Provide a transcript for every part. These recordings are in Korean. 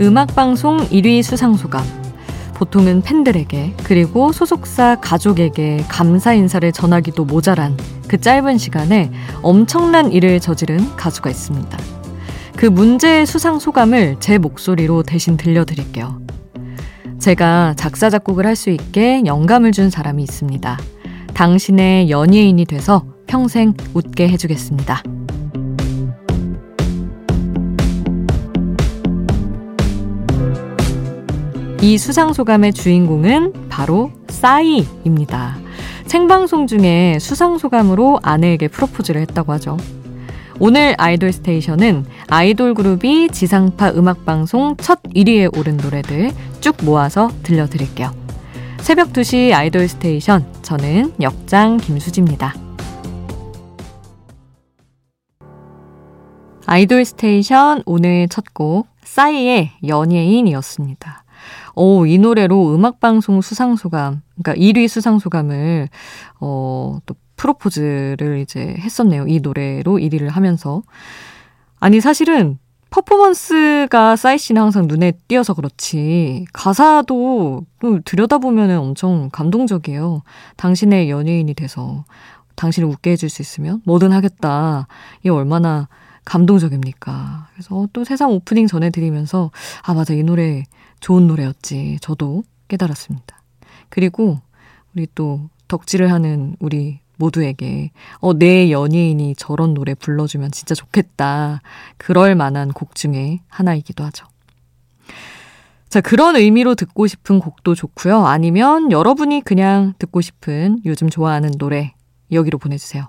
음악방송 1위 수상소감. 보통은 팬들에게 그리고 소속사 가족에게 감사 인사를 전하기도 모자란 그 짧은 시간에 엄청난 일을 저지른 가수가 있습니다. 그 문제의 수상 소감을 제 목소리로 대신 들려드릴게요. 제가 작사, 작곡을 할 수 있게 영감을 준 사람이 있습니다. 당신의 연예인이 돼서 평생 웃게 해주겠습니다. 이 수상소감의 주인공은 바로 싸이입니다. 생방송 중에 수상소감으로 아내에게 프로포즈를 했다고 하죠. 오늘 아이돌 station은 아이돌 그룹이 지상파 음악방송 첫 1위에 오른 노래들 쭉 모아서 들려드릴게요. 새벽 2시 아이돌 station, 저는 역장 김수지입니다. 아이돌 station 오늘 첫 곡, 싸이의 연예인이었습니다. 오, 이 노래로 음악방송 수상소감, 그러니까 1위 수상소감을, 어, 또 프로포즈를 이제 했었네요. 이 노래로 1위를 하면서. 아니, 사실은 퍼포먼스가 싸이 씨는 항상 눈에 띄어서 그렇지, 가사도 들여다보면 엄청 감동적이에요. 당신의 연예인이 돼서 당신을 웃게 해줄 수 있으면 뭐든 하겠다. 이게 얼마나 감동적입니까? 그래서 또 세상 오프닝 전해드리면서, 아, 맞아, 이 노래 좋은 노래였지. 저도 깨달았습니다. 그리고 우리 또 덕질을 하는 우리 모두에게 어, 내 연예인이 저런 노래 불러주면 진짜 좋겠다. 그럴 만한 곡 중에 하나이기도 하죠. 자, 그런 의미로 듣고 싶은 곡도 좋고요. 아니면 여러분이 그냥 듣고 싶은 요즘 좋아하는 노래 여기로 보내주세요.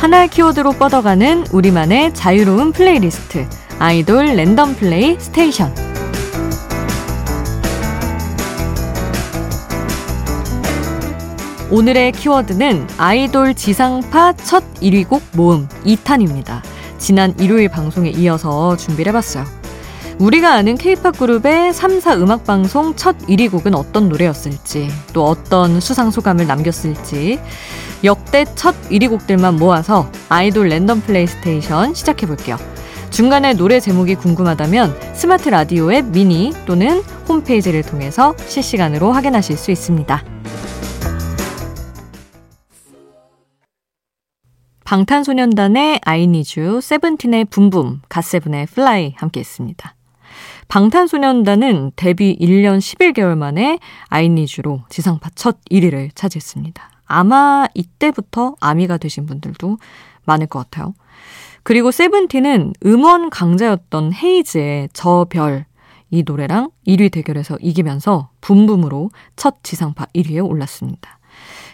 하나의 키워드로 뻗어가는 우리만의 자유로운 플레이리스트 아이돌 random play station 오늘의 키워드는 아이돌 지상파 첫 1위 곡 모음 2탄입니다. 지난 일요일 방송에 이어서 준비를 해봤어요. 우리가 아는 케이팝 그룹의 3사 음악방송 첫 1위 곡은 어떤 노래였을지, 또 어떤 수상 소감을 남겼을지, 역대 첫 1위 곡들만 모아서 아이돌 random play station 시작해 볼게요. 중간에 노래 제목이 궁금하다면 스마트 라디오 앱 미니 또는 홈페이지를 통해서 실시간으로 확인하실 수 있습니다. 방탄소년단의 I NEED U, 세븐틴의 BOOMBOOM, 갓세븐의 Fly 함께 했습니다. 방탄소년단은 데뷔 1년 11개월 만에 I NEED U로 지상파 첫 1위를 차지했습니다. 아마 이때부터 아미가 되신 분들도 많을 것 같아요. 그리고 세븐틴은 음원 강자였던 헤이즈의 저 별 이 노래랑 1위 대결에서 이기면서 BOOMBOOM으로 첫 지상파 1위에 올랐습니다.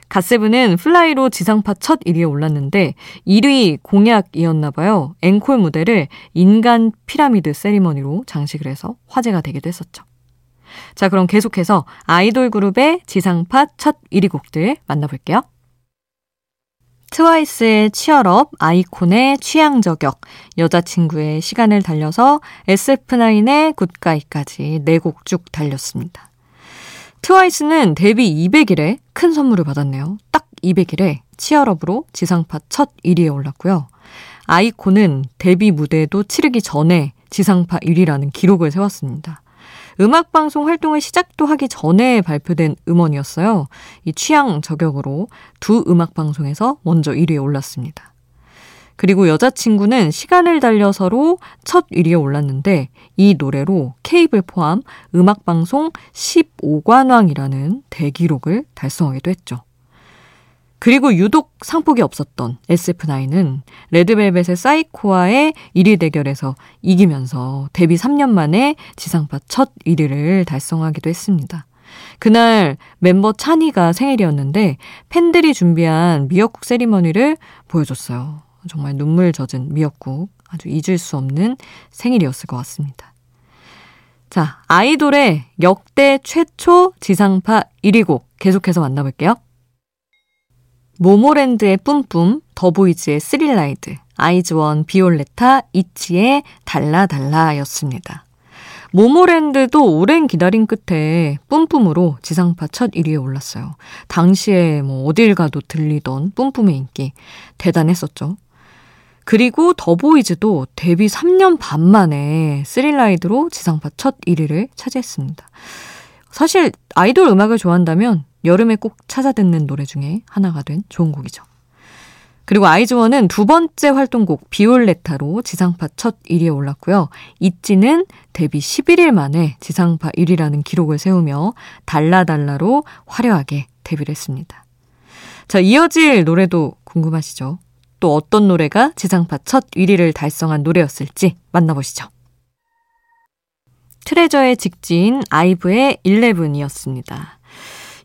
갓세븐은 Fly로 지상파 첫 1위에 올랐는데 1위 공약이었나 봐요. 앵콜 무대를 인간 피라미드 세리머니로 장식을 해서 화제가 되기도 했었죠. 자, 그럼 계속해서 아이돌 그룹의 지상파 첫 1위 곡들 만나볼게요. 트와이스의 치얼업, 아이콘의 취향 저격, 여자친구의 시간을 달려서 SF9의 굿가이까지 4곡 쭉 달렸습니다. 트와이스는 데뷔 200일에 큰 선물을 받았네요. 딱 200일에 치얼업으로 지상파 첫 1위에 올랐고요. 아이콘은 데뷔 무대도 치르기 전에 지상파 1위라는 기록을 세웠습니다. 음악방송 활동을 시작도 하기 전에 발표된 음원이었어요. 이 취향 저격으로 두 음악방송에서 먼저 1위에 올랐습니다. 그리고 여자친구는 시간을 달려 서로 첫 1위에 올랐는데 이 노래로 케이블 포함 음악방송 15관왕이라는 대기록을 달성하기도 했죠. 그리고 유독 상폭이 없었던 SF9은 레드벨벳의 사이코와의 1위 대결에서 이기면서 데뷔 3년 만에 지상파 첫 1위를 달성하기도 했습니다. 그날 멤버 찬이가 생일이었는데 팬들이 준비한 미역국 세리머니를 보여줬어요. 정말 눈물 젖은 미역국. 아주 잊을 수 없는 생일이었을 것 같습니다. 자, 아이돌의 역대 최초 지상파 1위 곡 계속해서 만나볼게요. 모모랜드의 뿜뿜, 더보이즈의 THRILL RIDE, 아이즈원, 비올레타, 있지의 달라달라였습니다. 모모랜드도 오랜 기다림 끝에 뿜뿜으로 지상파 첫 1위에 올랐어요. 당시에 뭐 어딜 가도 들리던 뿜뿜의 인기 대단했었죠. 그리고 더보이즈도 데뷔 3년 반 만에 THRILL RIDE로 지상파 첫 1위를 차지했습니다. 사실 아이돌 음악을 좋아한다면 여름에 꼭 찾아 듣는 노래 중에 하나가 된 좋은 곡이죠. 그리고 아이즈원은 두 번째 활동곡 비올레타로 지상파 첫 1위에 올랐고요. 이찌는 데뷔 11일 만에 지상파 1위라는 기록을 세우며 달라달라로 화려하게 데뷔를 했습니다. 자, 이어질 노래도 궁금하시죠? 또 어떤 노래가 지상파 첫 1위를 달성한 노래였을지 만나보시죠. 트레저의 직진 아이브의 ELEVEN이었습니다.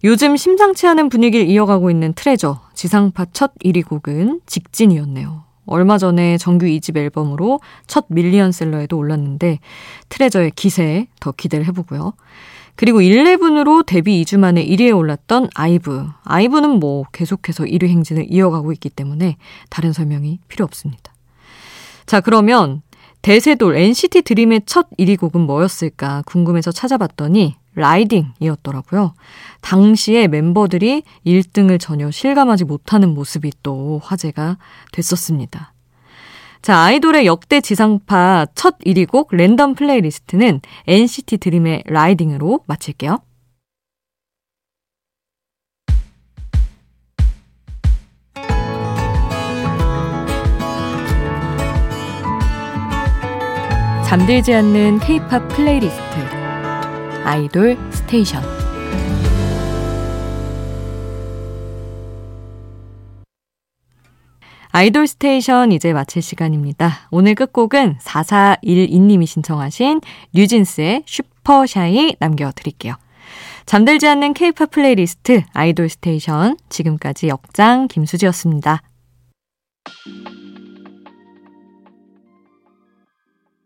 요즘 심상치 않은 분위기를 이어가고 있는 트레저 지상파 첫 1위 곡은 직진이었네요. 얼마 전에 정규 2집 앨범으로 첫 밀리언셀러에도 올랐는데 트레저의 기세에 더 기대를 해보고요. 그리고 ELEVEN으로 데뷔 2주 만에 1위에 올랐던 아이브. 아이브는 뭐 계속해서 1위 행진을 이어가고 있기 때문에 다른 설명이 필요 없습니다. 자, 그러면 대세돌 NCT 드림의 첫 1위 곡은 뭐였을까 궁금해서 찾아봤더니 Ridin'이었더라고요. 당시에 멤버들이 1등을 전혀 실감하지 못하는 모습이 또 화제가 됐었습니다. 자, 아이돌의 역대 지상파 첫 1위 곡 random playlist는 NCT 드림의 Ridin'으로 마칠게요. 잠들지 않는 K-팝 playlist 아이돌 station 아이돌 station 이제 마칠 시간입니다. 오늘 끝곡은 4412님이 신청하신 뉴진스의 Super Shy 남겨드릴게요. 잠들지 않는 케이팝 플레이리스트 아이돌 station 지금까지 역장 김수지였습니다.